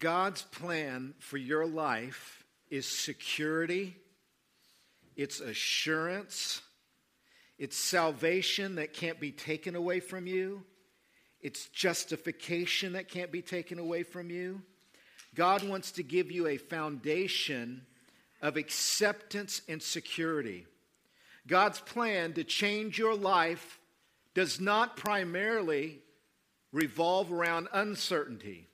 God's plan for your life is security, it's assurance, it's salvation that can't be taken away from you, it's justification that can't be taken away from you. God wants to give you a foundation of acceptance and security. God's plan to change your life does not primarily revolve around uncertainty.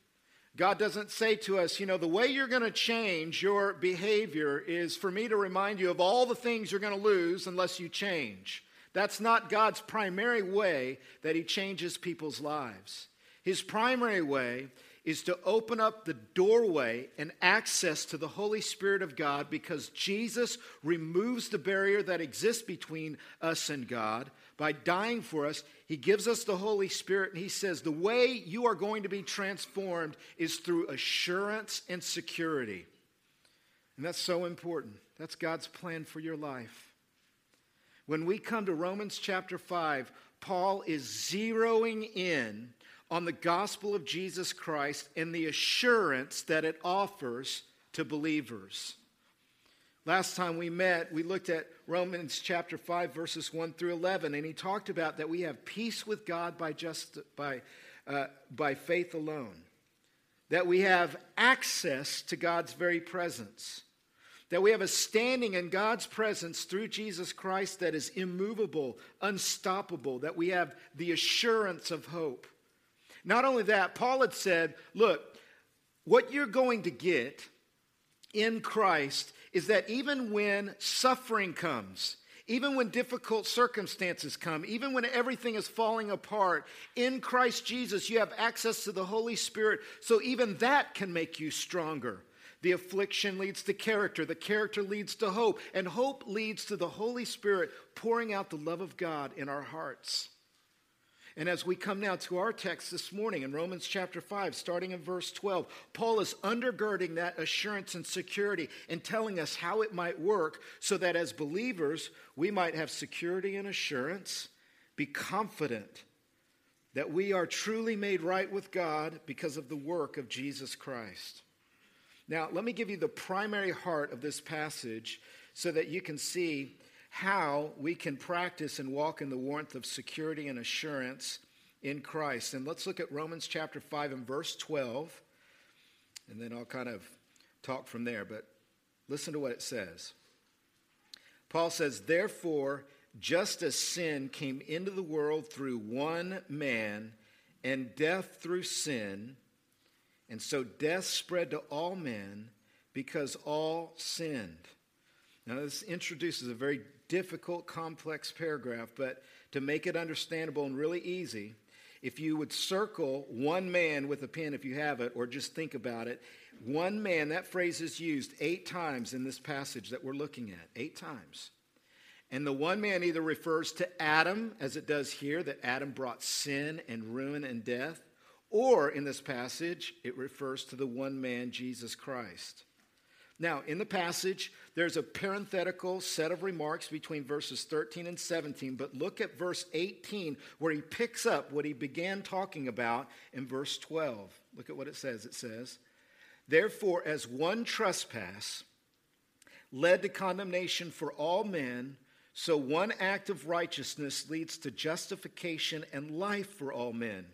God doesn't say to us, you know, the way you're going to change your behavior is for me to remind you of all the things you're going to lose unless you change. That's not God's primary way that He changes people's lives. His primary way is to open up the doorway and access to the Holy Spirit of God because Jesus removes the barrier that exists between us and God. By dying for us, He gives us the Holy Spirit, and He says, The way you are going to be transformed is through assurance and security. And that's so important. That's God's plan for your life. When we come to Romans chapter 5, Paul is zeroing in on the gospel of Jesus Christ and the assurance that it offers to believers. Last time we met, we looked at Romans chapter 5, verses 1 through 11, and he talked about that we have peace with God by, just, by, uh, by faith alone, that we have access to God's very presence, that we have a standing in God's presence through Jesus Christ that is immovable, unstoppable, that we have the assurance of hope. Not only that, Paul had said, look, what you're going to get in Christ is that even when suffering comes, even when difficult circumstances come, even when everything is falling apart, in Christ Jesus, you have access to the Holy Spirit, so even that can make you stronger. The affliction leads to character, the character leads to hope, and hope leads to the Holy Spirit pouring out the love of God in our hearts. And as we come now to our text this morning in Romans chapter 5, starting in verse 12, Paul is undergirding that assurance and security and telling us how it might work so that as believers, we might have security and assurance, be confident that we are truly made right with God because of the work of Jesus Christ. Now, let me give you the primary heart of this passage so that you can see how we can practice and walk in the warmth of security and assurance in Christ. And let's look at Romans chapter 5 and verse 12, and then I'll kind of talk from there. But listen to what it says. Paul says, Therefore, just as sin came into the world through one man, and death through sin, and so death spread to all men because all sinned. Now, this introduces a very difficult, complex paragraph, but to make it understandable and really easy, if you would circle one man with a pen if you have it, or just think about it, one man, that phrase is used eight times in this passage that we're looking at, eight times. And the one man either refers to Adam, as it does here, that Adam brought sin and ruin and death, or in this passage, it refers to the one man, Jesus Christ. Now, in the passage, there's a parenthetical set of remarks between verses 13 and 17, but look at verse 18 where he picks up what he began talking about in verse 12. Look at what it says. It says, Therefore, as one trespass led to condemnation for all men, so one act of righteousness leads to justification and life for all men.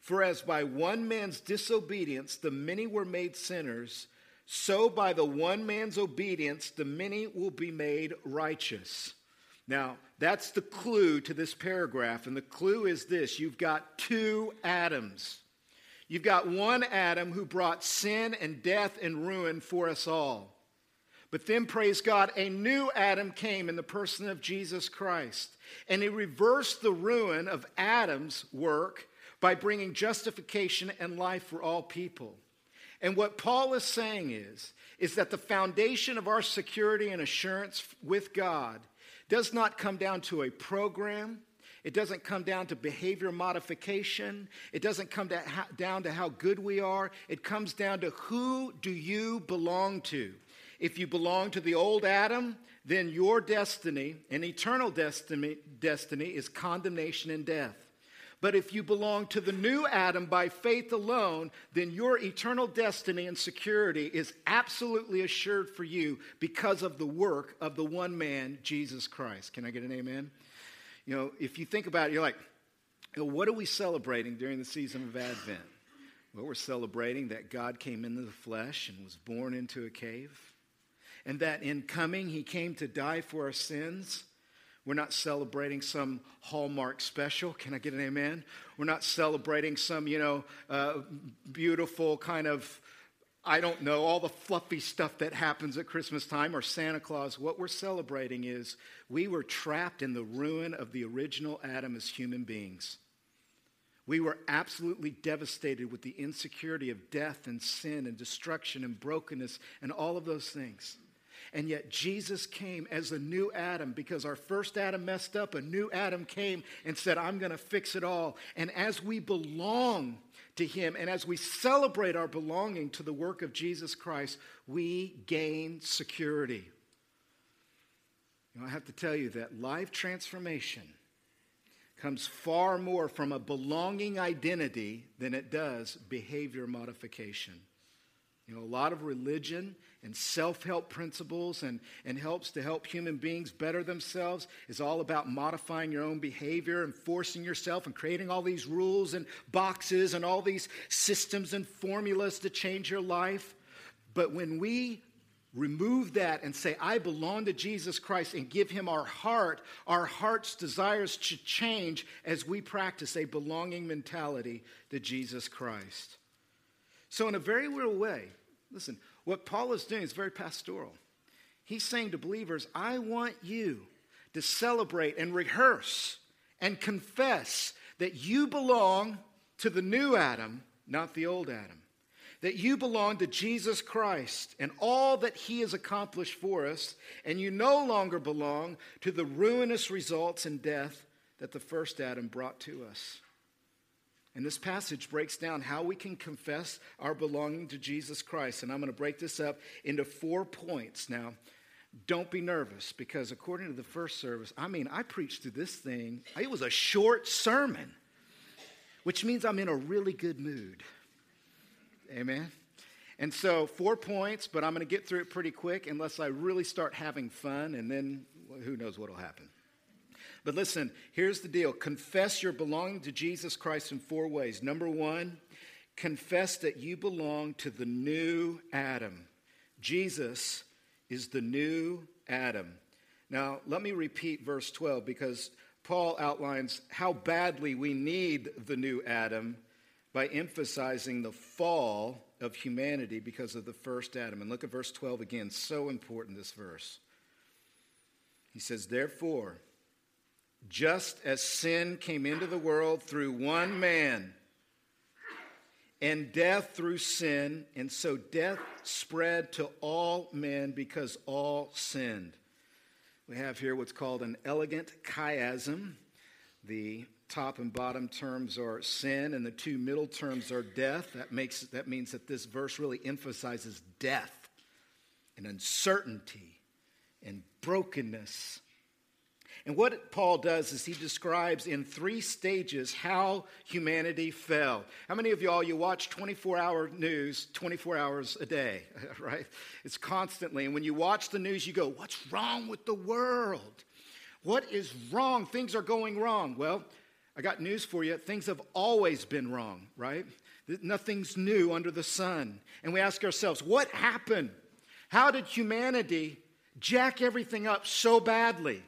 For as by one man's disobedience the many were made sinners, so by the one man's obedience, the many will be made righteous. Now, that's the clue to this paragraph. And the clue is this you've got two Adams. You've got one Adam who brought sin and death and ruin for us all. But then, praise God, a new Adam came in the person of Jesus Christ. And he reversed the ruin of Adam's work by bringing justification and life for all people. And what Paul is saying is, is that the foundation of our security and assurance with God does not come down to a program. It doesn't come down to behavior modification. It doesn't come to down to how good we are. It comes down to who do you belong to? If you belong to the old Adam, then your destiny, an eternal destiny, destiny is condemnation and death. But if you belong to the new Adam by faith alone, then your eternal destiny and security is absolutely assured for you because of the work of the one man, Jesus Christ. Can I get an amen? You know, if you think about it, you're like, what are we celebrating during the season of Advent? Well, we're celebrating that God came into the flesh and was born into a cave, and that in coming, he came to die for our sins we're not celebrating some Hallmark special. Can I get an amen? We're not celebrating some, you know, uh, beautiful kind of, I don't know, all the fluffy stuff that happens at Christmas time or Santa Claus. What we're celebrating is we were trapped in the ruin of the original Adam as human beings. We were absolutely devastated with the insecurity of death and sin and destruction and brokenness and all of those things. And yet Jesus came as a new Adam because our first Adam messed up. A new Adam came and said, I'm going to fix it all. And as we belong to him and as we celebrate our belonging to the work of Jesus Christ, we gain security. You know, I have to tell you that life transformation comes far more from a belonging identity than it does behavior modification. You know, a lot of religion and self help principles and, and helps to help human beings better themselves is all about modifying your own behavior and forcing yourself and creating all these rules and boxes and all these systems and formulas to change your life. But when we remove that and say, I belong to Jesus Christ and give him our heart, our heart's desires to change as we practice a belonging mentality to Jesus Christ. So, in a very real way, listen, what Paul is doing is very pastoral. He's saying to believers, I want you to celebrate and rehearse and confess that you belong to the new Adam, not the old Adam. That you belong to Jesus Christ and all that he has accomplished for us, and you no longer belong to the ruinous results and death that the first Adam brought to us. And this passage breaks down how we can confess our belonging to Jesus Christ. And I'm going to break this up into four points. Now, don't be nervous because according to the first service, I mean, I preached through this thing. It was a short sermon, which means I'm in a really good mood. Amen. And so, four points, but I'm going to get through it pretty quick unless I really start having fun, and then who knows what will happen. But listen, here's the deal confess your belonging to Jesus Christ in four ways. Number one, confess that you belong to the new Adam. Jesus is the new Adam. Now, let me repeat verse 12 because Paul outlines how badly we need the new Adam by emphasizing the fall of humanity because of the first Adam. And look at verse 12 again. So important, this verse. He says, Therefore, just as sin came into the world through one man, and death through sin, and so death spread to all men because all sinned. We have here what's called an elegant chiasm. The top and bottom terms are sin, and the two middle terms are death. That, makes, that means that this verse really emphasizes death and uncertainty and brokenness and what Paul does is he describes in three stages how humanity fell. How many of y'all, you watch 24 hour news 24 hours a day, right? It's constantly. And when you watch the news, you go, What's wrong with the world? What is wrong? Things are going wrong. Well, I got news for you. Things have always been wrong, right? Nothing's new under the sun. And we ask ourselves, What happened? How did humanity jack everything up so badly?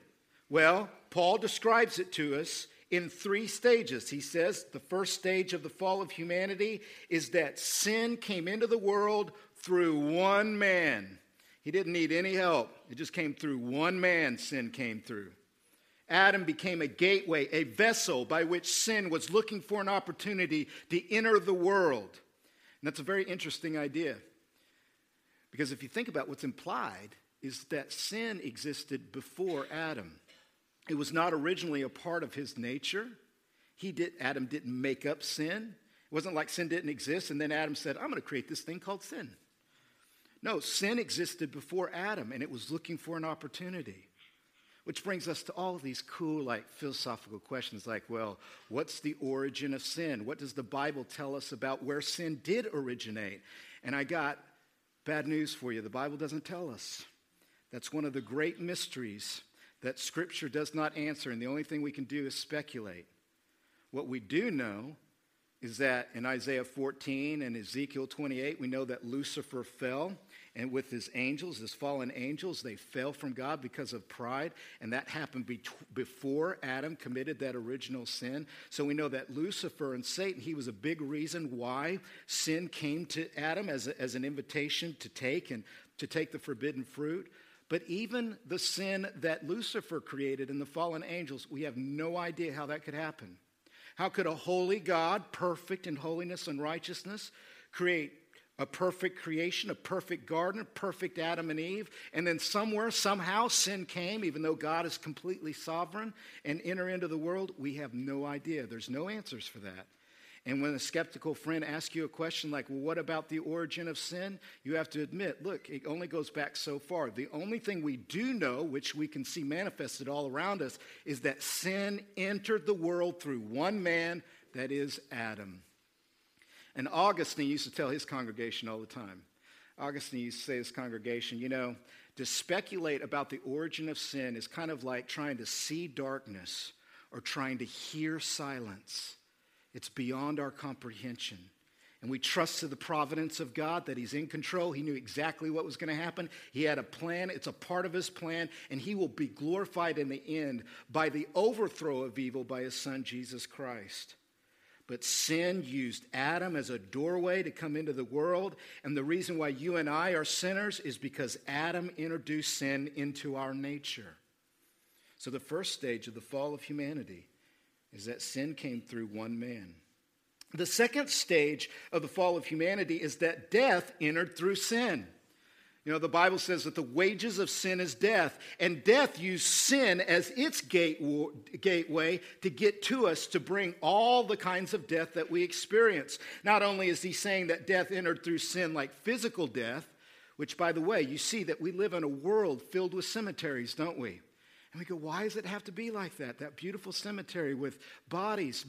Well, Paul describes it to us in three stages. He says the first stage of the fall of humanity is that sin came into the world through one man. He didn't need any help, it just came through one man, sin came through. Adam became a gateway, a vessel by which sin was looking for an opportunity to enter the world. And that's a very interesting idea. Because if you think about what's implied, is that sin existed before Adam. It was not originally a part of his nature. He did, Adam didn't make up sin. It wasn't like sin didn't exist, and then Adam said, I'm going to create this thing called sin. No, sin existed before Adam, and it was looking for an opportunity. Which brings us to all these cool, like philosophical questions like, well, what's the origin of sin? What does the Bible tell us about where sin did originate? And I got bad news for you the Bible doesn't tell us. That's one of the great mysteries that Scripture does not answer, and the only thing we can do is speculate. What we do know is that in Isaiah 14 and Ezekiel 28, we know that Lucifer fell and with his angels, his fallen angels, they fell from God because of pride, and that happened be- before Adam committed that original sin. So we know that Lucifer and Satan, he was a big reason why sin came to Adam as, a, as an invitation to take and to take the forbidden fruit. But even the sin that Lucifer created in the fallen angels, we have no idea how that could happen. How could a holy God, perfect in holiness and righteousness, create a perfect creation, a perfect garden, a perfect Adam and Eve. And then somewhere, somehow, sin came, even though God is completely sovereign, and enter into the world. We have no idea. There's no answers for that. And when a skeptical friend asks you a question like, well, what about the origin of sin? You have to admit, look, it only goes back so far. The only thing we do know, which we can see manifested all around us, is that sin entered the world through one man, that is Adam. And Augustine used to tell his congregation all the time. Augustine used to say to his congregation, you know, to speculate about the origin of sin is kind of like trying to see darkness or trying to hear silence. It's beyond our comprehension. And we trust to the providence of God that He's in control. He knew exactly what was going to happen. He had a plan, it's a part of His plan, and He will be glorified in the end by the overthrow of evil by His Son, Jesus Christ. But sin used Adam as a doorway to come into the world. And the reason why you and I are sinners is because Adam introduced sin into our nature. So the first stage of the fall of humanity is that sin came through one man. The second stage of the fall of humanity is that death entered through sin. You know, the Bible says that the wages of sin is death, and death used sin as its gateway to get to us to bring all the kinds of death that we experience. Not only is he saying that death entered through sin like physical death, which, by the way, you see that we live in a world filled with cemeteries, don't we? And we go, why does it have to be like that? That beautiful cemetery with bodies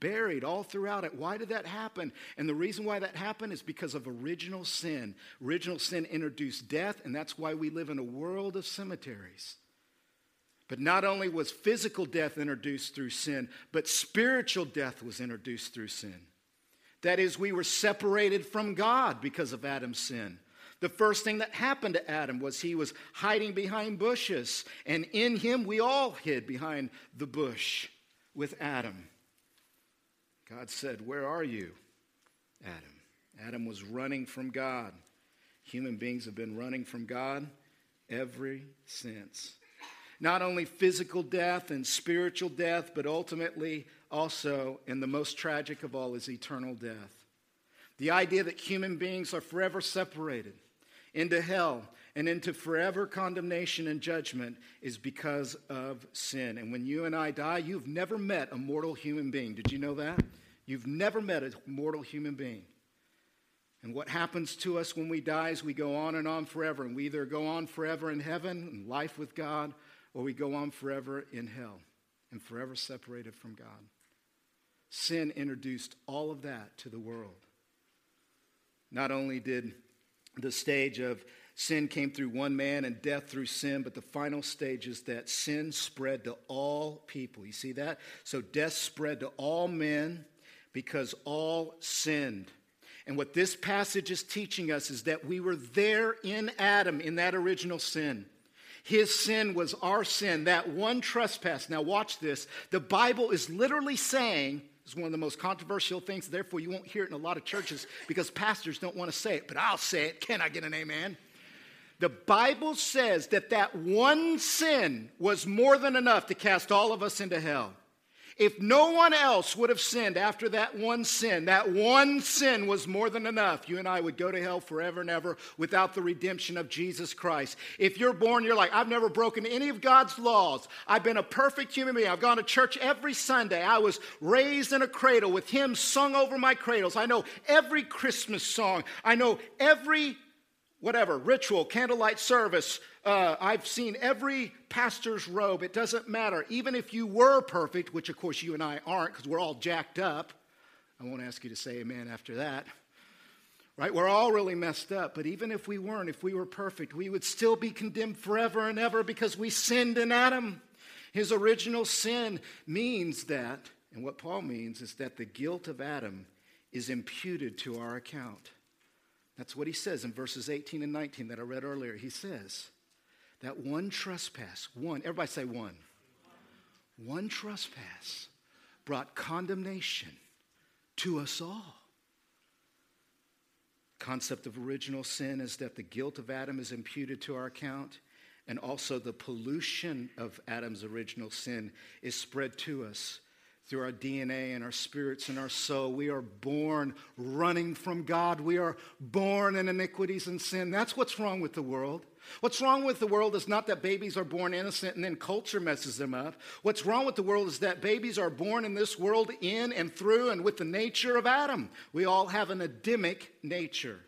buried all throughout it. Why did that happen? And the reason why that happened is because of original sin. Original sin introduced death, and that's why we live in a world of cemeteries. But not only was physical death introduced through sin, but spiritual death was introduced through sin. That is, we were separated from God because of Adam's sin. The first thing that happened to Adam was he was hiding behind bushes, and in him we all hid behind the bush with Adam. God said, Where are you, Adam? Adam was running from God. Human beings have been running from God ever since. Not only physical death and spiritual death, but ultimately also, and the most tragic of all, is eternal death. The idea that human beings are forever separated into hell and into forever condemnation and judgment is because of sin. And when you and I die, you've never met a mortal human being. Did you know that? You've never met a mortal human being. And what happens to us when we die is we go on and on forever. And we either go on forever in heaven and life with God, or we go on forever in hell and forever separated from God. Sin introduced all of that to the world. Not only did the stage of sin came through one man and death through sin, but the final stage is that sin spread to all people. You see that? So death spread to all men because all sinned. And what this passage is teaching us is that we were there in Adam in that original sin. His sin was our sin, that one trespass. Now, watch this. The Bible is literally saying, it's one of the most controversial things, therefore, you won't hear it in a lot of churches because pastors don't want to say it, but I'll say it. Can I get an amen? The Bible says that that one sin was more than enough to cast all of us into hell. If no one else would have sinned after that one sin, that one sin was more than enough. You and I would go to hell forever and ever without the redemption of Jesus Christ. If you're born, you're like, I've never broken any of God's laws. I've been a perfect human being. I've gone to church every Sunday. I was raised in a cradle with hymns sung over my cradles. I know every Christmas song. I know every whatever, ritual, candlelight service, Uh, I've seen every pastor's robe. It doesn't matter. Even if you were perfect, which of course you and I aren't because we're all jacked up. I won't ask you to say amen after that. Right? We're all really messed up. But even if we weren't, if we were perfect, we would still be condemned forever and ever because we sinned in Adam. His original sin means that, and what Paul means is that the guilt of Adam is imputed to our account. That's what he says in verses 18 and 19 that I read earlier. He says that one trespass, one, everybody say one, one trespass brought condemnation to us all. Concept of original sin is that the guilt of Adam is imputed to our account, and also the pollution of Adam's original sin is spread to us through our DNA and our spirits and our soul. We are born running from God. We are born in iniquities and sin. That's what's wrong with the world. What's wrong with the world is not that babies are born innocent and then culture messes them up. What's wrong with the world is that babies are born in this world in and through and with the nature of Adam. We all have an Adamic nature.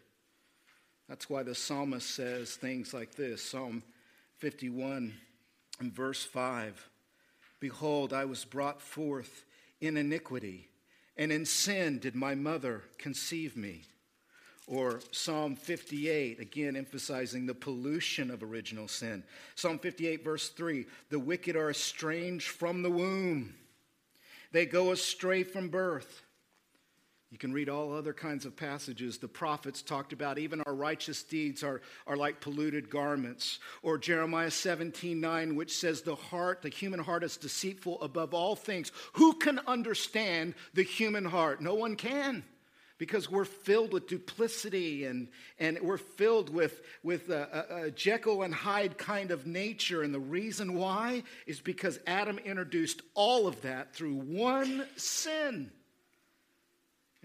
That's why the psalmist says things like this Psalm 51 and verse 5 Behold, I was brought forth in iniquity, and in sin did my mother conceive me. Or Psalm 58, again emphasizing the pollution of original sin. Psalm 58, verse 3 The wicked are estranged from the womb, they go astray from birth. You can read all other kinds of passages. The prophets talked about even our righteous deeds are, are like polluted garments. Or Jeremiah 17 9, which says, The heart, the human heart is deceitful above all things. Who can understand the human heart? No one can because we're filled with duplicity and, and we're filled with, with a, a, a, Jekyll and Hyde kind of nature. And the reason why is because Adam introduced all of that through one sin.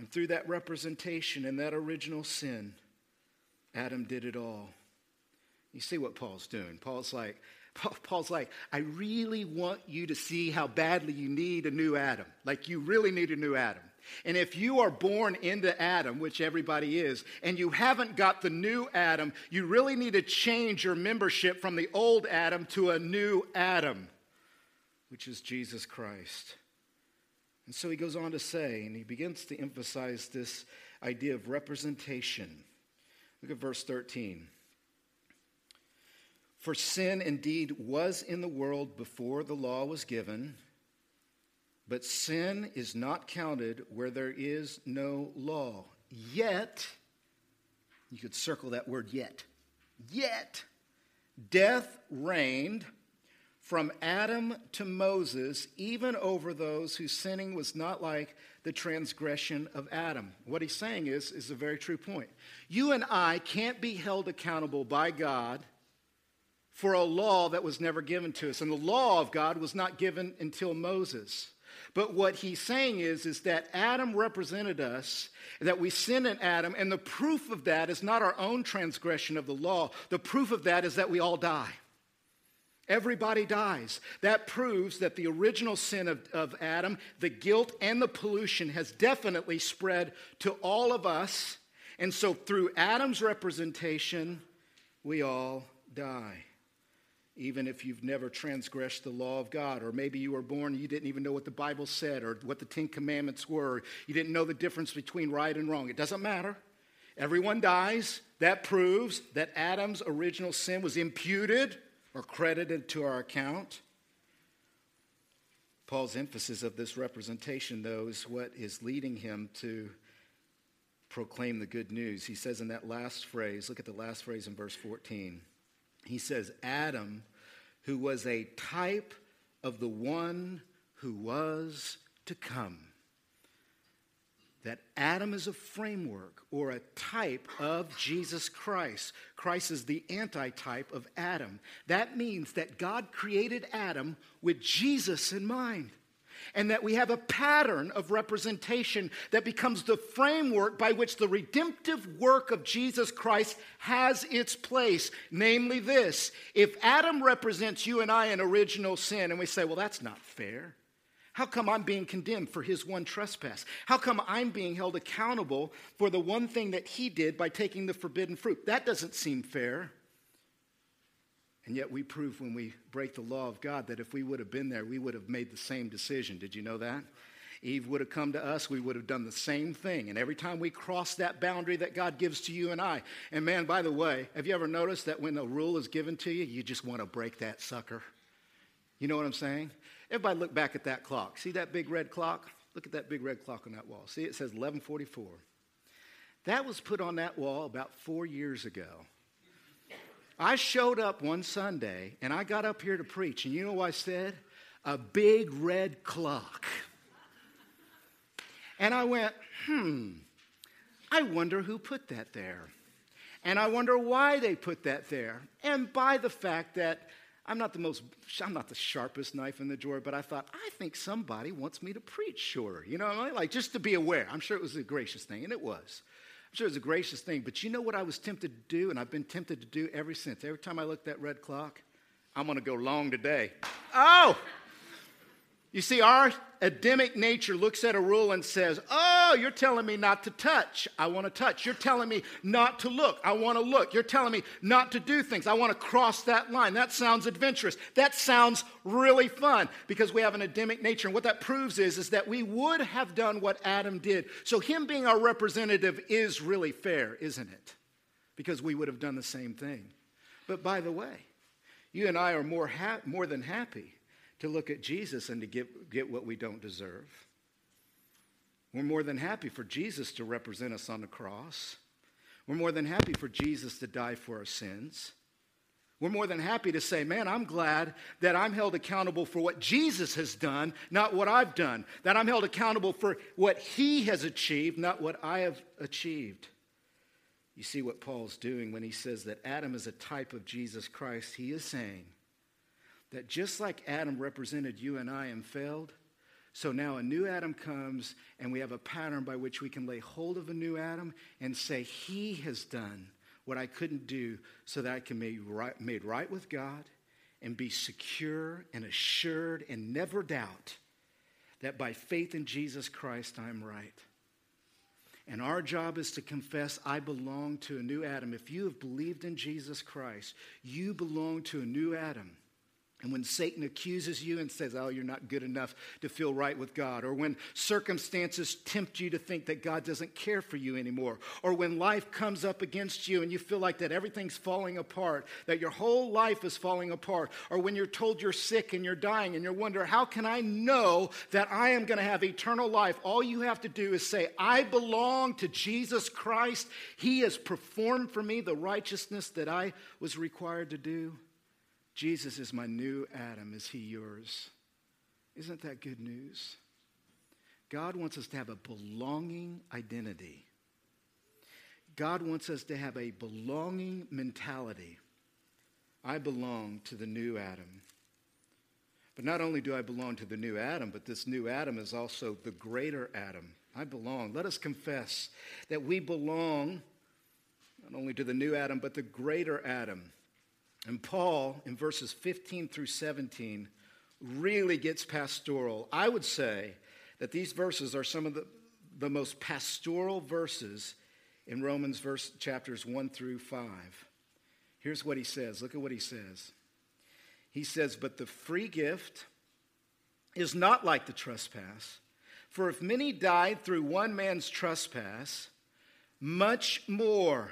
And through that representation and that original sin, Adam did it all. You see what Paul's doing? Paul's like, Paul's like, I really want you to see how badly you need a new Adam. Like, you really need a new Adam. And if you are born into Adam, which everybody is, and you haven't got the new Adam, you really need to change your membership from the old Adam to a new Adam, which is Jesus Christ. And so he goes on to say, and he begins to emphasize this idea of representation. Look at verse 13. For sin indeed was in the world before the law was given, but sin is not counted where there is no law. Yet, you could circle that word yet. Yet, death reigned from Adam to Moses, even over those whose sinning was not like the transgression of Adam. What he's saying is, is a very true point. You and I can't be held accountable by God for a law that was never given to us. And the law of God was not given until Moses. But what he's saying is, is that Adam represented us, that we sin in Adam, and the proof of that is not our own transgression of the law. The proof of that is that we all die. Everybody dies. That proves that the original sin of, of Adam, the guilt and the pollution, has definitely spread to all of us. And so, through Adam's representation, we all die. Even if you've never transgressed the law of God, or maybe you were born and you didn't even know what the Bible said or what the Ten Commandments were, you didn't know the difference between right and wrong. It doesn't matter. Everyone dies. That proves that Adam's original sin was imputed or credited to our account. Paul's emphasis of this representation, though, is what is leading him to proclaim the good news. He says in that last phrase, look at the last phrase in verse 14. He says, Adam, who was a type of the one who was to come that Adam is a framework or a type of Jesus Christ. Christ is the antitype of Adam. That means that God created Adam with Jesus in mind. And that we have a pattern of representation that becomes the framework by which the redemptive work of Jesus Christ has its place. Namely, this if Adam represents you and I in original sin, and we say, well, that's not fair. How come I'm being condemned for his one trespass? How come I'm being held accountable for the one thing that he did by taking the forbidden fruit? That doesn't seem fair. And yet we prove when we break the law of God that if we would have been there, we would have made the same decision. Did you know that? Eve would have come to us, we would have done the same thing. And every time we cross that boundary that God gives to you and I, and man, by the way, have you ever noticed that when a rule is given to you, you just want to break that sucker? You know what I'm saying? Everybody look back at that clock. See that big red clock? Look at that big red clock on that wall. See, it says 1144. That was put on that wall about four years ago. I showed up one Sunday and I got up here to preach, and you know what I said? A big red clock. And I went, hmm, I wonder who put that there. And I wonder why they put that there. And by the fact that I'm not the most, I'm not the sharpest knife in the drawer, but I thought, I think somebody wants me to preach shorter. You know, I mean? like just to be aware. I'm sure it was a gracious thing, and it was. I'm sure it was a gracious thing. But you know what I was tempted to do, and I've been tempted to do ever since? Every time I look at that red clock, I'm going to go long today. Oh! You see, our Adamic nature looks at a rule and says, oh, You're telling me not to touch. I want to touch. You're telling me not to look. I want to look. You're telling me not to do things. I want to cross that line. That sounds adventurous. That sounds really fun because we have an Adamic nature. And what that proves is, is that we would have done what Adam did. So, him being our representative is really fair, isn't it? Because we would have done the same thing. But by the way, you and I are more, ha- more than happy to look at Jesus and to get, get what we don't deserve. We're more than happy for Jesus to represent us on the cross. We're more than happy for Jesus to die for our sins. We're more than happy to say, man, I'm glad that I'm held accountable for what Jesus has done, not what I've done. That I'm held accountable for what he has achieved, not what I have achieved. You see what Paul's doing when he says that Adam is a type of Jesus Christ. He is saying, that just like Adam represented you and I and failed, so now a new Adam comes and we have a pattern by which we can lay hold of a new Adam and say, He has done what I couldn't do so that I can be right, made right with God and be secure and assured and never doubt that by faith in Jesus Christ I'm right. And our job is to confess, I belong to a new Adam. If you have believed in Jesus Christ, you belong to a new Adam. And when Satan accuses you and says, Oh, you're not good enough to feel right with God, or when circumstances tempt you to think that God doesn't care for you anymore, or when life comes up against you and you feel like that everything's falling apart, that your whole life is falling apart, or when you're told you're sick and you're dying and you wonder, How can I know that I am going to have eternal life? All you have to do is say, I belong to Jesus Christ. He has performed for me the righteousness that I was required to do. Jesus is my new Adam. Is he yours? Isn't that good news? God wants us to have a belonging identity. God wants us to have a belonging mentality. I belong to the new Adam. But not only do I belong to the new Adam, but this new Adam is also the greater Adam. I belong. Let us confess that we belong not only to the new Adam, but the greater Adam. And Paul, in verses 15 through 17, really gets pastoral. I would say that these verses are some of the, the most pastoral verses in Romans verse, chapters 1 through 5. Here's what he says. Look at what he says. He says, But the free gift is not like the trespass. For if many died through one man's trespass, much more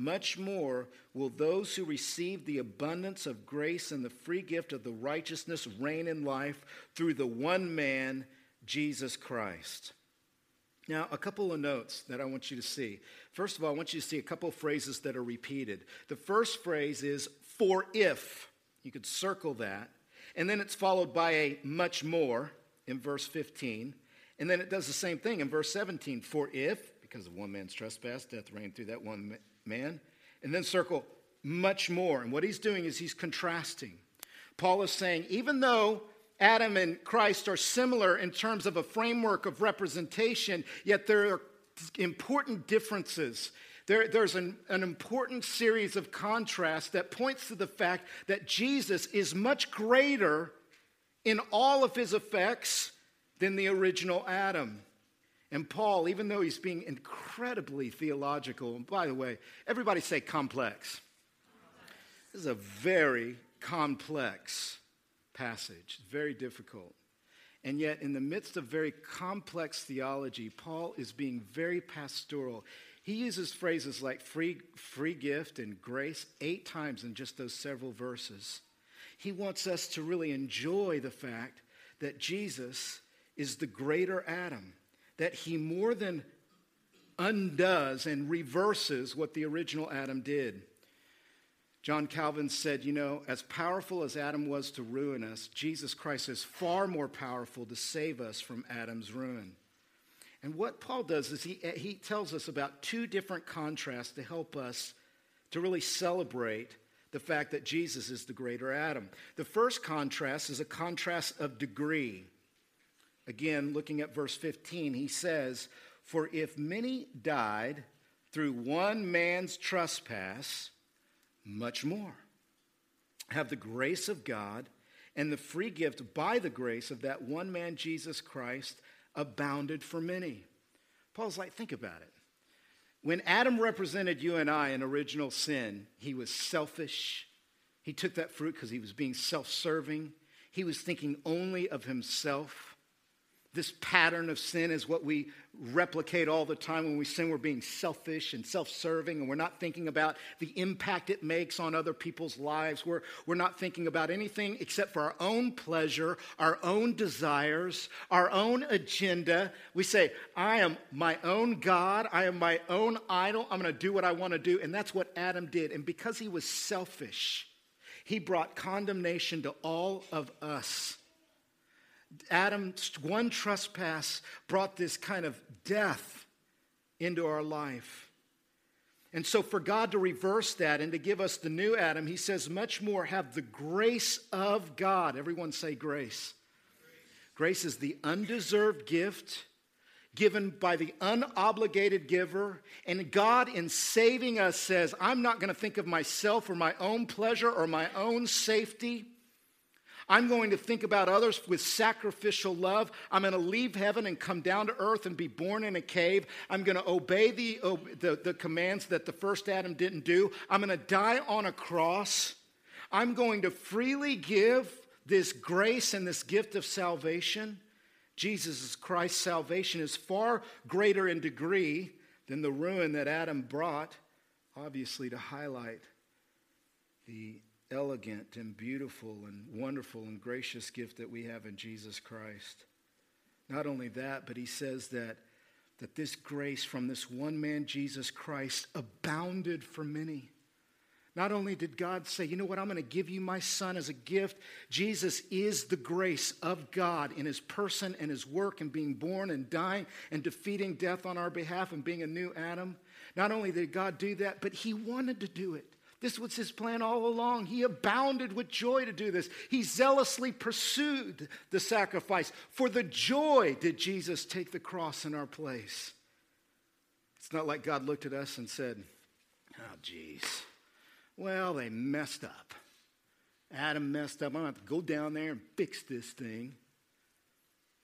much more will those who receive the abundance of grace and the free gift of the righteousness reign in life through the one man, Jesus Christ. Now, a couple of notes that I want you to see. First of all, I want you to see a couple of phrases that are repeated. The first phrase is for if. You could circle that. And then it's followed by a much more in verse 15. And then it does the same thing in verse 17. For if, because of one man's trespass, death reigned through that one man. And then circle much more. And what he's doing is he's contrasting. Paul is saying, even though Adam and Christ are similar in terms of a framework of representation, yet there are important differences. There, there's an, an important series of contrasts that points to the fact that Jesus is much greater in all of his effects than the original Adam. And Paul, even though he's being incredibly theological, and by the way, everybody say complex. This is a very complex passage, very difficult. And yet, in the midst of very complex theology, Paul is being very pastoral. He uses phrases like free, free gift and grace eight times in just those several verses. He wants us to really enjoy the fact that Jesus is the greater Adam, that he more than undoes and reverses what the original Adam did. John Calvin said, You know, as powerful as Adam was to ruin us, Jesus Christ is far more powerful to save us from Adam's ruin. And what Paul does is he, he tells us about two different contrasts to help us to really celebrate the fact that Jesus is the greater Adam. The first contrast is a contrast of degree. Again, looking at verse 15, he says, For if many died through one man's trespass, much more. Have the grace of God and the free gift by the grace of that one man, Jesus Christ, abounded for many. Paul's like, think about it. When Adam represented you and I in original sin, he was selfish. He took that fruit because he was being self serving. He was thinking only of himself. This pattern of sin is what we replicate all the time when we sin. We're being selfish and self serving, and we're not thinking about the impact it makes on other people's lives. We're, we're not thinking about anything except for our own pleasure, our own desires, our own agenda. We say, I am my own God, I am my own idol, I'm going to do what I want to do. And that's what Adam did. And because he was selfish, he brought condemnation to all of us. Adam's one trespass brought this kind of death into our life. And so, for God to reverse that and to give us the new Adam, he says, much more have the grace of God. Everyone say grace. Grace, grace is the undeserved gift given by the unobligated giver. And God, in saving us, says, I'm not going to think of myself or my own pleasure or my own safety. I'm going to think about others with sacrificial love. I'm going to leave heaven and come down to earth and be born in a cave. I'm going to obey the, the, the commands that the first Adam didn't do. I'm going to die on a cross. I'm going to freely give this grace and this gift of salvation. Jesus Christ's salvation is far greater in degree than the ruin that Adam brought, obviously, to highlight the elegant and beautiful and wonderful and gracious gift that we have in Jesus Christ. Not only that, but he says that, that this grace from this one man, Jesus Christ, abounded for many. Not only did God say, you know what, I'm going to give you my son as a gift, Jesus is the grace of God in his person and his work and being born and dying and defeating death on our behalf and being a new Adam. Not only did God do that, but he wanted to do it. This was his plan all along. He abounded with joy to do this. He zealously pursued the sacrifice. For the joy did Jesus take the cross in our place. It's not like God looked at us and said, Oh, geez. Well, they messed up. Adam messed up. I'm going to have to go down there and fix this thing.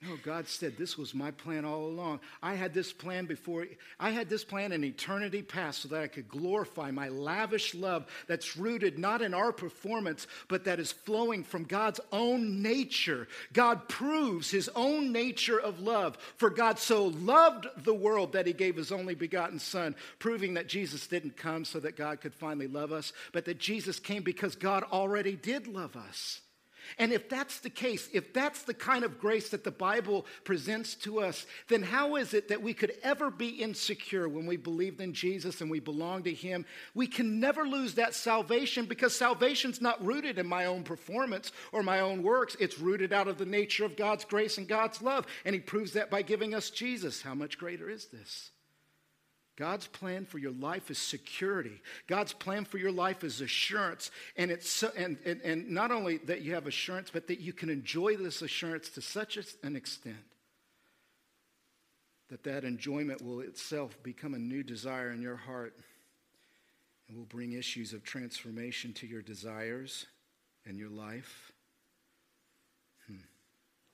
No, God said this was my plan all along. I had this plan before, I had this plan in eternity past so that I could glorify my lavish love that's rooted not in our performance, but that is flowing from God's own nature. God proves his own nature of love. For God so loved the world that he gave his only begotten Son, proving that Jesus didn't come so that God could finally love us, but that Jesus came because God already did love us. And if that's the case, if that's the kind of grace that the Bible presents to us, then how is it that we could ever be insecure when we believed in Jesus and we belong to Him? We can never lose that salvation because salvation's not rooted in my own performance or my own works. It's rooted out of the nature of God's grace and God's love. And He proves that by giving us Jesus. How much greater is this? God's plan for your life is security. God's plan for your life is assurance. And, it's and, and, and not only that you have assurance, but that you can enjoy this assurance to such an extent that that enjoyment will itself become a new desire in your heart and will bring issues of transformation to your desires and your life. Hmm.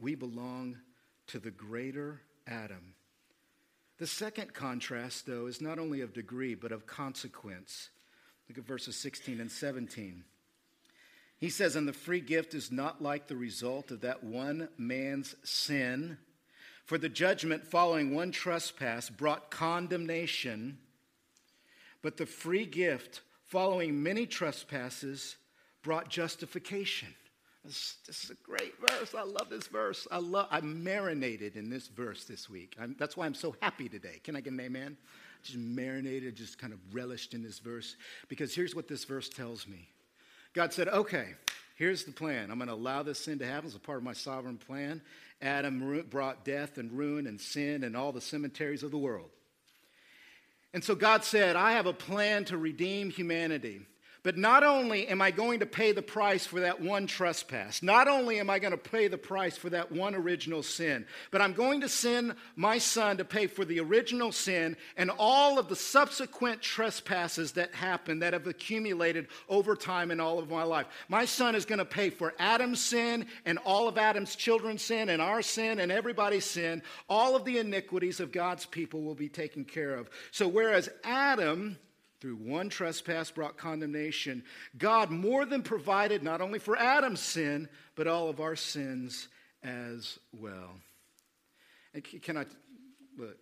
We belong to the greater Adam the second contrast, though, is not only of degree, but of consequence. Look at verses 16 and 17. He says, And the free gift is not like the result of that one man's sin. For the judgment following one trespass brought condemnation, but the free gift following many trespasses brought justification. This, is a great verse. I love this verse. I love. I marinated in this verse this week. I'm, that's why I'm so happy today. Can I get an amen? Just marinated, just kind of relished in this verse because here's what this verse tells me. God said, "Okay, here's the plan. I'm going to allow this sin to happen as a part of my sovereign plan. Adam brought death and ruin and sin and all the cemeteries of the world." And so God said, I have a plan to redeem humanity. But not only am I going to pay the price for that one trespass, not only am I going to pay the price for that one original sin, but I'm going to send my son to pay for the original sin and all of the subsequent trespasses that happen that have accumulated over time in all of my life. My son is going to pay for Adam's sin and all of Adam's children's sin and our sin and everybody's sin. All of the iniquities of God's people will be taken care of. So, whereas Adam through one trespass brought condemnation, God more than provided not only for Adam's sin, but all of our sins as well. And can I look?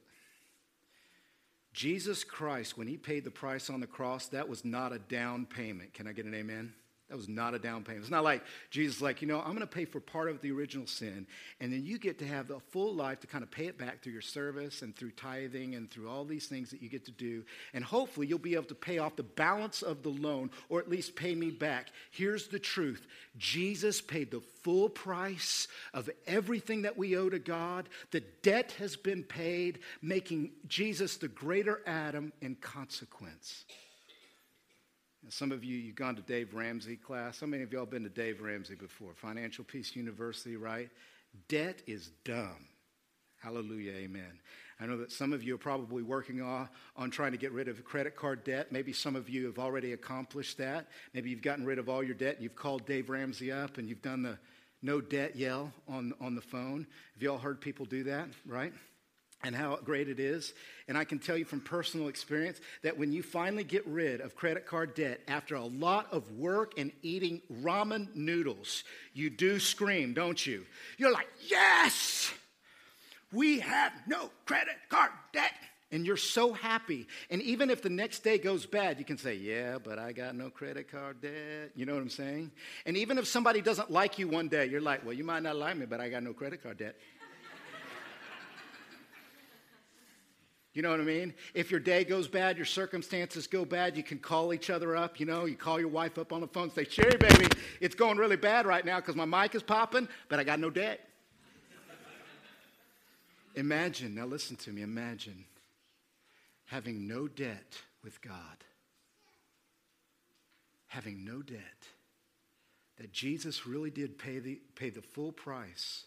Jesus Christ, when he paid the price on the cross, that was not a down payment. Can I get an amen? That was not a down payment. It's not like Jesus, like, you know, I'm going to pay for part of the original sin, and then you get to have the full life to kind of pay it back through your service and through tithing and through all these things that you get to do. And hopefully you'll be able to pay off the balance of the loan or at least pay me back. Here's the truth Jesus paid the full price of everything that we owe to God. The debt has been paid, making Jesus the greater Adam in consequence. Some of you, you've gone to Dave Ramsey class. How many of y'all been to Dave Ramsey before? Financial Peace University, right? Debt is dumb. Hallelujah, amen. I know that some of you are probably working on, on trying to get rid of credit card debt. Maybe some of you have already accomplished that. Maybe you've gotten rid of all your debt. You've called Dave Ramsey up and you've done the no debt yell on, on the phone. Have you all heard people do that, right? And how great it is. And I can tell you from personal experience that when you finally get rid of credit card debt after a lot of work and eating ramen noodles, you do scream, don't you? You're like, yes, we have no credit card debt. And you're so happy. And even if the next day goes bad, you can say, Yeah, but I got no credit card debt. You know what I'm saying? And even if somebody doesn't like you one day, you're like, Well, you might not like me, but I got no credit card debt. You know what I mean? If your day goes bad, your circumstances go bad, you can call each other up. You know, you call your wife up on the phone and say, Sherry, baby, it's going really bad right now because my mic is popping, but I got no debt. imagine, now listen to me, imagine having no debt with God. Having no debt. That Jesus really did pay the, pay the full price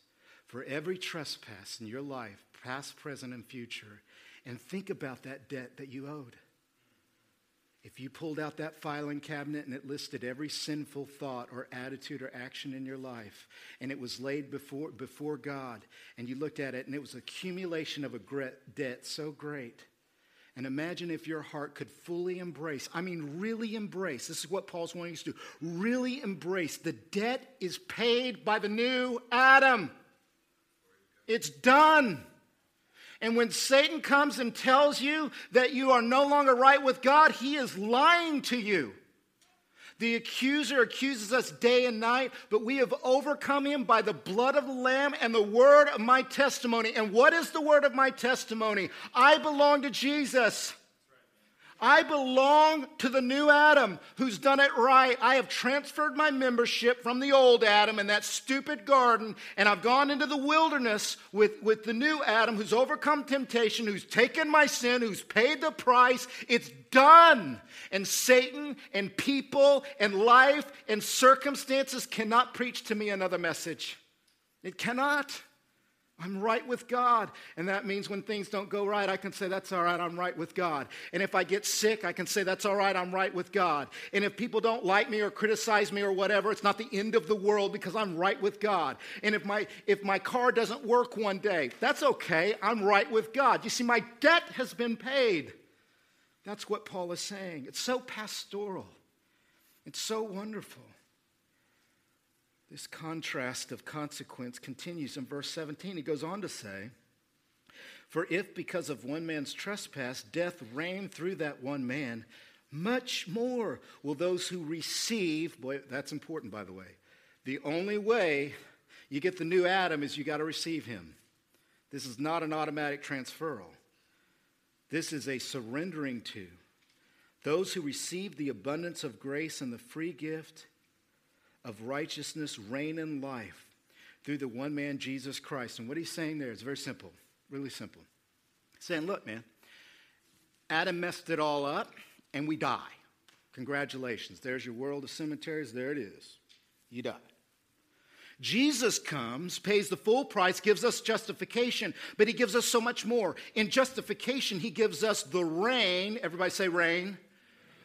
for every trespass in your life, past, present, and future and think about that debt that you owed. If you pulled out that filing cabinet and it listed every sinful thought or attitude or action in your life, and it was laid before, before God, and you looked at it and it was accumulation of a debt so great. And imagine if your heart could fully embrace, I mean, really embrace, this is what Paul's wanting us to do, really embrace the debt is paid by the new Adam. It's done. And when Satan comes and tells you that you are no longer right with God, he is lying to you. The accuser accuses us day and night, but we have overcome him by the blood of the Lamb and the word of my testimony. And what is the word of my testimony? I belong to Jesus. I belong to the new Adam who's done it right. I have transferred my membership from the old Adam in that stupid garden, and I've gone into the wilderness with, with the new Adam who's overcome temptation, who's taken my sin, who's paid the price. It's done. And Satan and people and life and circumstances cannot preach to me another message. It cannot. I'm right with God. And that means when things don't go right, I can say, that's all right, I'm right with God. And if I get sick, I can say, that's all right, I'm right with God. And if people don't like me or criticize me or whatever, it's not the end of the world because I'm right with God. And if my, if my car doesn't work one day, that's okay, I'm right with God. You see, my debt has been paid. That's what Paul is saying. It's so pastoral, it's so wonderful. This contrast of consequence continues in verse 17. He goes on to say, For if because of one man's trespass death reigned through that one man, much more will those who receive, boy, that's important by the way. The only way you get the new Adam is you got to receive him. This is not an automatic transferal. This is a surrendering to. Those who receive the abundance of grace and the free gift of righteousness reign in life through the one man, Jesus Christ. And what he's saying there is very simple, really simple. He's saying, look, man, Adam messed it all up and we die. Congratulations. There's your world of cemeteries. There it is. You die. Jesus comes, pays the full price, gives us justification, but he gives us so much more. In justification, he gives us the reign. Everybody say reign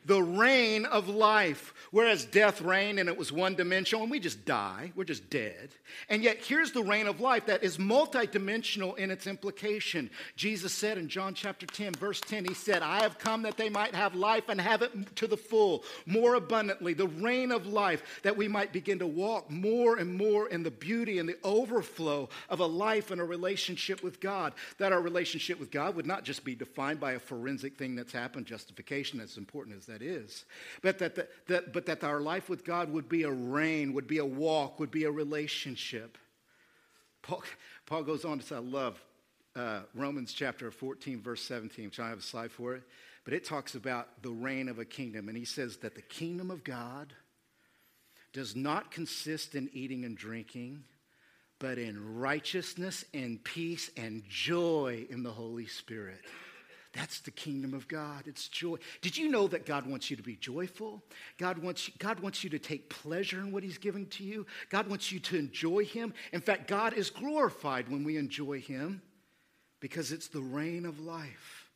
the reign of life. Whereas death reigned and it was one dimensional, and we just die, we're just dead. And yet, here's the reign of life that is multidimensional in its implication. Jesus said in John chapter 10, verse 10, He said, I have come that they might have life and have it to the full, more abundantly. The reign of life, that we might begin to walk more and more in the beauty and the overflow of a life and a relationship with God. That our relationship with God would not just be defined by a forensic thing that's happened, justification, as important as that that is. But that, the, that, but that our life with God would be a reign, would be a walk, would be a relationship. Paul, Paul goes on to say, I love uh, Romans chapter 14, verse 17, which I have a slide for it. But it talks about the reign of a kingdom. And he says that the kingdom of God does not consist in eating and drinking, but in righteousness and peace and joy in the Holy Spirit. That's the kingdom of God. It's joy. Did you know that God wants you to be joyful? God wants, God wants you to take pleasure in what He's giving to you. God wants you to enjoy Him. In fact, God is glorified when we enjoy Him because it's the reign of life.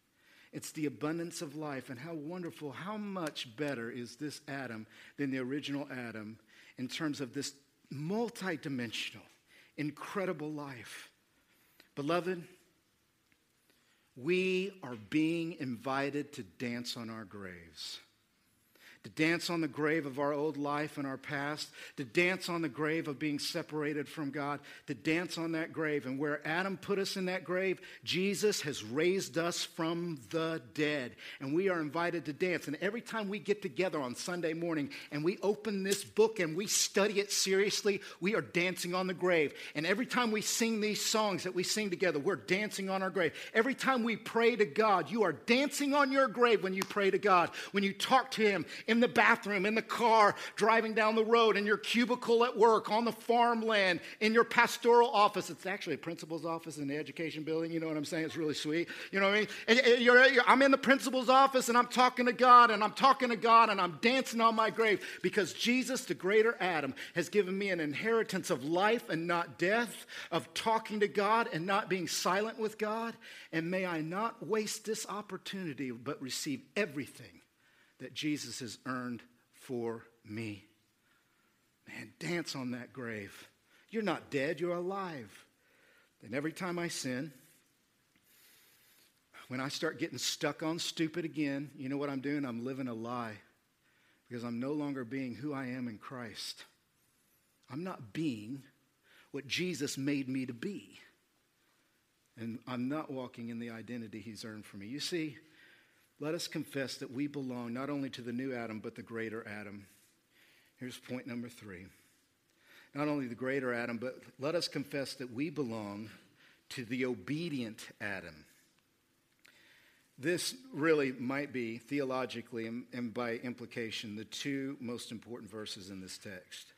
It's the abundance of life. And how wonderful, how much better is this Adam than the original Adam in terms of this multidimensional, incredible life? Beloved, we are being invited to dance on our graves to dance on the grave of our old life and our past, to dance on the grave of being separated from God, to dance on that grave. And where Adam put us in that grave, Jesus has raised us from the dead. And we are invited to dance. And every time we get together on Sunday morning and we open this book and we study it seriously, we are dancing on the grave. And every time we sing these songs that we sing together, we're dancing on our grave. Every time we pray to God, you are dancing on your grave when you pray to God. When you talk to Him, in the bathroom, in the car, driving down the road, in your cubicle at work, on the farmland, in your pastoral office. It's actually a principal's office in the education building. You know what I'm saying? It's really sweet. You know what I mean? And, you're, you're, I'm in the principal's office and I'm talking to God and I'm talking to God and I'm dancing on my grave because Jesus, the greater Adam, has given me an inheritance of life and not death, of talking to God and not being silent with God. And may I not waste this opportunity, but receive everything that Jesus has earned for me. Man, dance on that grave. You're not dead, you're alive. And every time I sin, when I start getting stuck on stupid again, you know what I'm doing? I'm living a lie because I'm no longer being who I am in Christ. I'm not being what Jesus made me to be. And I'm not walking in the identity he's earned for me. You see, let us confess that we belong not only to the new Adam, but the greater Adam. Here's point number three. Not only the greater Adam, but let us confess that we belong to the obedient Adam. This really might be, theologically and, by implication, the two most important verses in this text.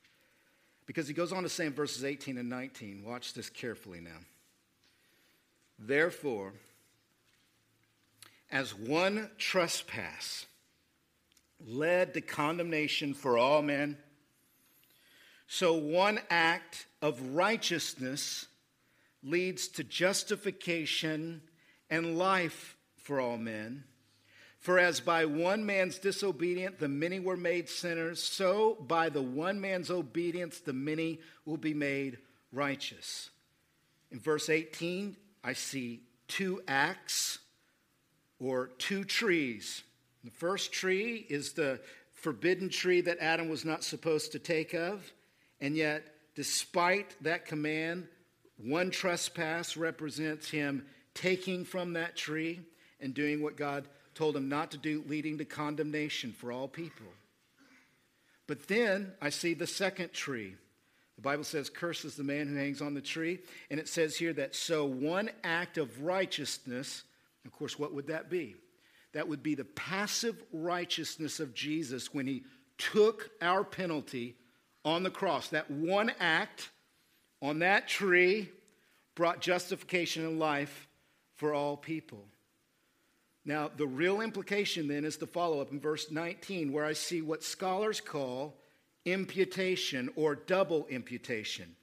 Because he goes on to say in verses 18 and 19, watch this carefully now. Therefore, as one trespass led to condemnation for all men, so one act of righteousness leads to justification and life for all men. For as by one man's disobedience the many were made sinners, so by the one man's obedience the many will be made righteous. In verse 18, I see two acts or two trees. The first tree is the forbidden tree that Adam was not supposed to take of, and yet, despite that command, one trespass represents him taking from that tree and doing what God told him not to do, leading to condemnation for all people. But then I see the second tree. The Bible says, Cursed is the man who hangs on the tree. And it says here that so one act of righteousness, of course, what would that be? That would be the passive righteousness of Jesus when he took our penalty on the cross. That one act on that tree brought justification and life for all people. Now, the real implication then is the follow up in verse 19, where I see what scholars call imputation or double imputation.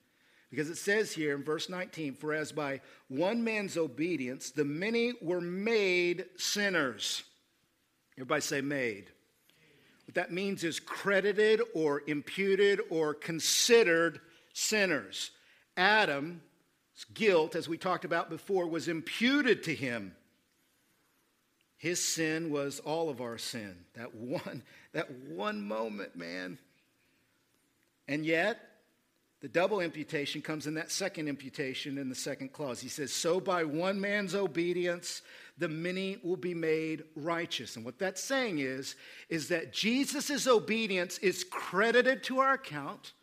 Because it says here in verse 19, for as by one man's obedience the many were made sinners. Everybody say made. What that means is credited or imputed or considered sinners. Adam's guilt, as we talked about before, was imputed to him. His sin was all of our sin. That one, that one moment, man. And yet, the double imputation comes in that second imputation in the second clause. He says, So by one man's obedience, the many will be made righteous. And what that's saying is, is that Jesus' obedience is credited to our account.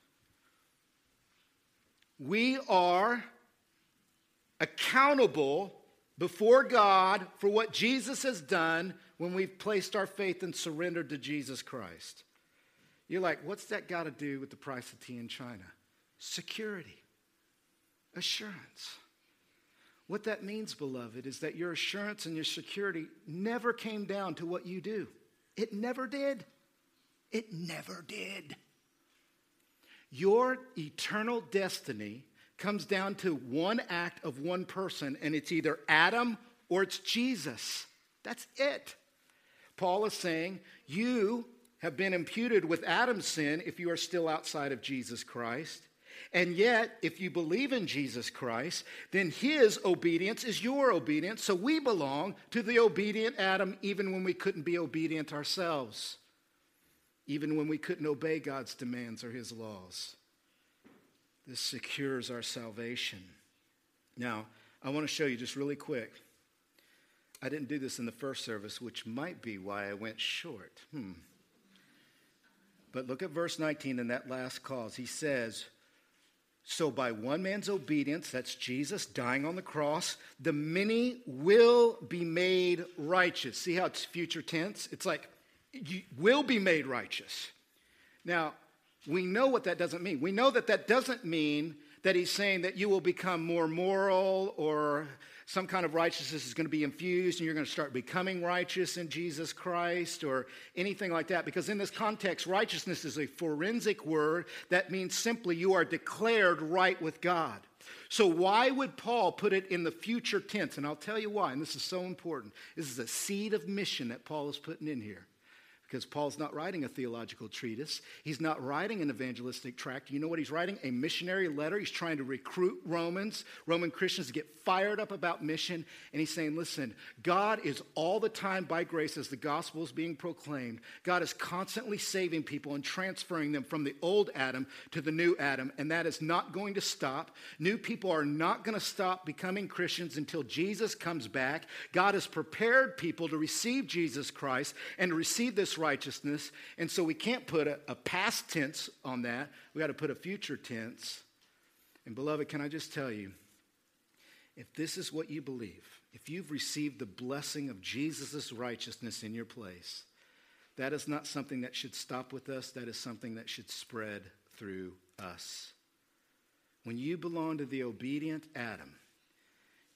We are accountable before God for what Jesus has done when we've placed our faith and surrendered to Jesus Christ. You're like, what's that got to do with the price of tea in China? Security, assurance. What that means, beloved, is that your assurance and your security never came down to what you do. It never did. It never did. Your eternal destiny comes down to one act of one person, and it's either Adam or it's Jesus. That's it. Paul is saying, You have been imputed with Adam's sin if you are still outside of Jesus Christ. And yet, if you believe in Jesus Christ, then his obedience is your obedience. So we belong to the obedient Adam even when we couldn't be obedient ourselves, even when we couldn't obey God's demands or his laws. This secures our salvation. Now, I want to show you just really quick. I didn't do this in the first service, which might be why I went short. Hmm. But look at verse 19 in that last clause. He says, So by one man's obedience, that's Jesus dying on the cross, the many will be made righteous. See how it's future tense? It's like, you will be made righteous. Now, we know what that doesn't mean. We know that that doesn't mean that he's saying that you will become more moral or some kind of righteousness is going to be infused and you're going to start becoming righteous in Jesus Christ or anything like that. Because in this context, righteousness is a forensic word that means simply you are declared right with God. So, why would Paul put it in the future tense? And I'll tell you why, and this is so important. This is a seed of mission that Paul is putting in here because Paul's not writing a theological treatise. He's not writing an evangelistic tract. You know what he's writing? A missionary letter. He's trying to recruit Romans, Roman Christians to get fired up about mission. And he's saying, listen, God is all the time by grace as the gospel is being proclaimed. God is constantly saving people and transferring them from the old Adam to the new Adam. And that is not going to stop. New people are not going to stop becoming Christians until Jesus comes back. God has prepared people to receive Jesus Christ and to receive this righteousness. And so we can't put a, a past tense on that. We got to put a future tense. And beloved, can I just tell you, if this is what you believe, if you've received the blessing of Jesus' righteousness in your place, that is not something that should stop with us, that is something that should spread through us. When you belong to the obedient Adam,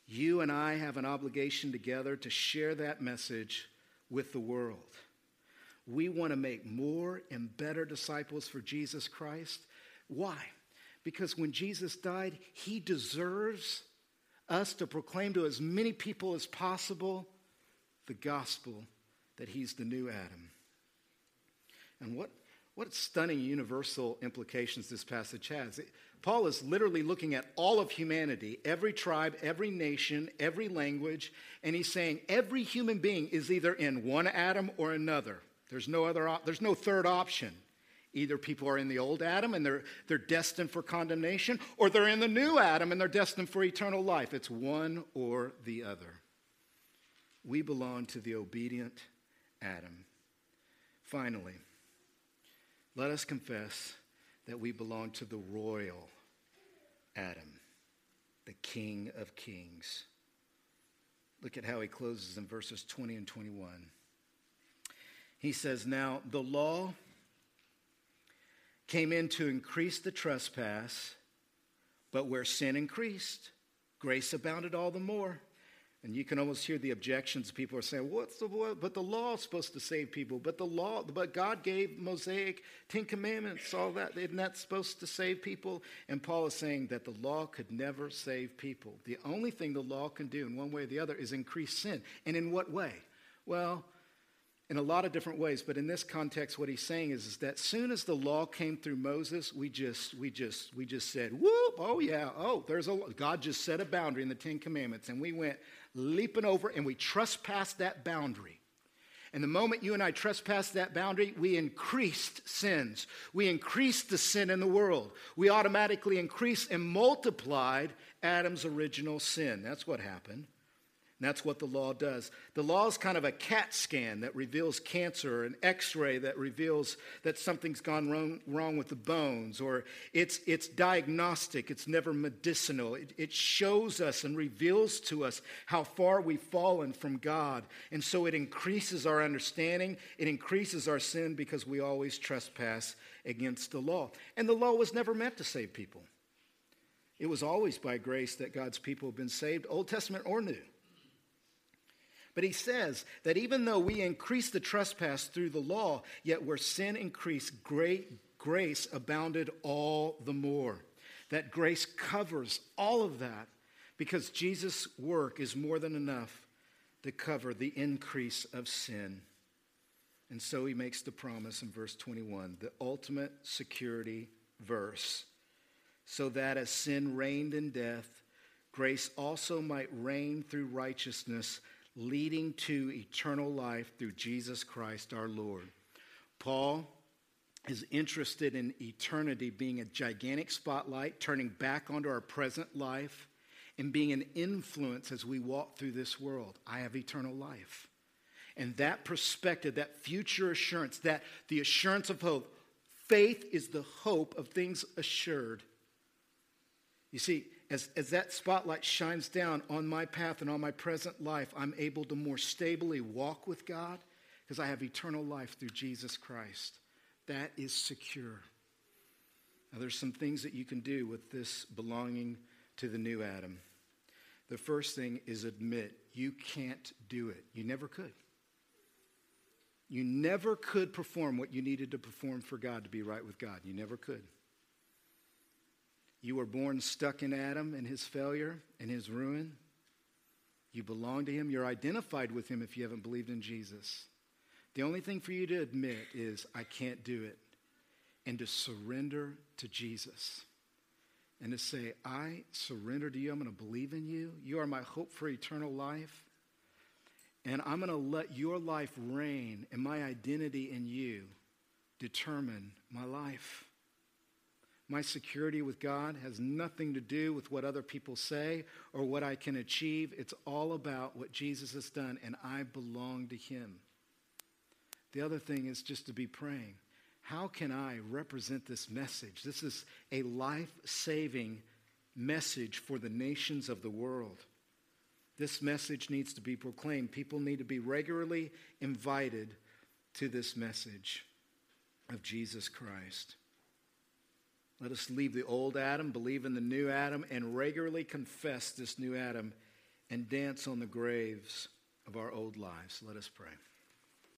you and I have an obligation together to share that message with the world. We want to make more and better disciples for Jesus Christ. Why? Because when Jesus died, he deserves us to proclaim to as many people as possible the gospel that he's the new Adam. And what, what stunning universal implications this passage has. Paul is literally looking at all of humanity, every tribe, every nation, every language, and he's saying every human being is either in one Adam or another. There's no other there's no third option. Either people are in the old Adam and they're, they're destined for condemnation, or they're in the new Adam and they're destined for eternal life. It's one or the other. We belong to the obedient Adam. Finally, let us confess that we belong to the royal Adam, the King of Kings. Look at how he closes in verses 20 and 21. He says, Now the law came in to increase the trespass, but where sin increased, grace abounded all the more. And you can almost hear the objections. People are saying, "What's the what? But the law is supposed to save people. But the law, but God gave Mosaic Ten Commandments, all that. Isn't that supposed to save people?" And Paul is saying that the law could never save people. The only thing the law can do, in one way or the other, is increase sin. And in what way? Well, in a lot of different ways, but in this context, what he's saying is, is that soon as the law came through Moses, we just, we just, we just said, whoop, oh yeah, oh, there's a, God just set a boundary in the Ten Commandments, and we went leaping over and we trespassed that boundary. And the moment you and I trespassed that boundary, we increased sins. We increased the sin in the world. We automatically increased and multiplied Adam's original sin. That's what happened. And that's what the law does. The law is kind of a CAT scan that reveals cancer, an x ray that reveals that something's gone wrong, wrong with the bones, or it's, it's diagnostic, it's never medicinal. It, it shows us and reveals to us how far we've fallen from God. And so it increases our understanding, it increases our sin because we always trespass against the law. And the law was never meant to save people. It was always by grace that God's people have been saved, Old Testament or New. But he says that even though we increase the trespass through the law, yet where sin increased, great grace abounded all the more. That grace covers all of that because Jesus' work is more than enough to cover the increase of sin. And so he makes the promise in verse 21, the ultimate security verse. So that as sin reigned in death, grace also might reign through righteousness leading to eternal life through Jesus Christ our Lord. Paul is interested in eternity being a gigantic spotlight, turning back onto our present life, and being an influence as we walk through this world. I have eternal life. And that perspective, that future assurance, that the assurance of hope, faith is the hope of things assured. You see, as, as that spotlight shines down on my path and on my present life, I'm able to more stably walk with God because I have eternal life through Jesus Christ. That is secure. Now, there's some things that you can do with this belonging to the new Adam. The first thing is admit you can't do it. You never could. You never could perform what you needed to perform for God to be right with God. You never could. You were born stuck in Adam and his failure and his ruin. You belong to him. You're identified with him if you haven't believed in Jesus. The only thing for you to admit is, I can't do it. And to surrender to Jesus. And to say, I surrender to you. I'm going to believe in you. You are my hope for eternal life. And I'm going to let your life reign and my identity in you determine my life. My security with God has nothing to do with what other people say or what I can achieve. It's all about what Jesus has done, and I belong to Him. The other thing is just to be praying. How can I represent this message? This is a life saving message for the nations of the world. This message needs to be proclaimed. People need to be regularly invited to this message of Jesus Christ. Let us leave the old Adam, believe in the new Adam, and regularly confess this new Adam and dance on the graves of our old lives. Let us pray.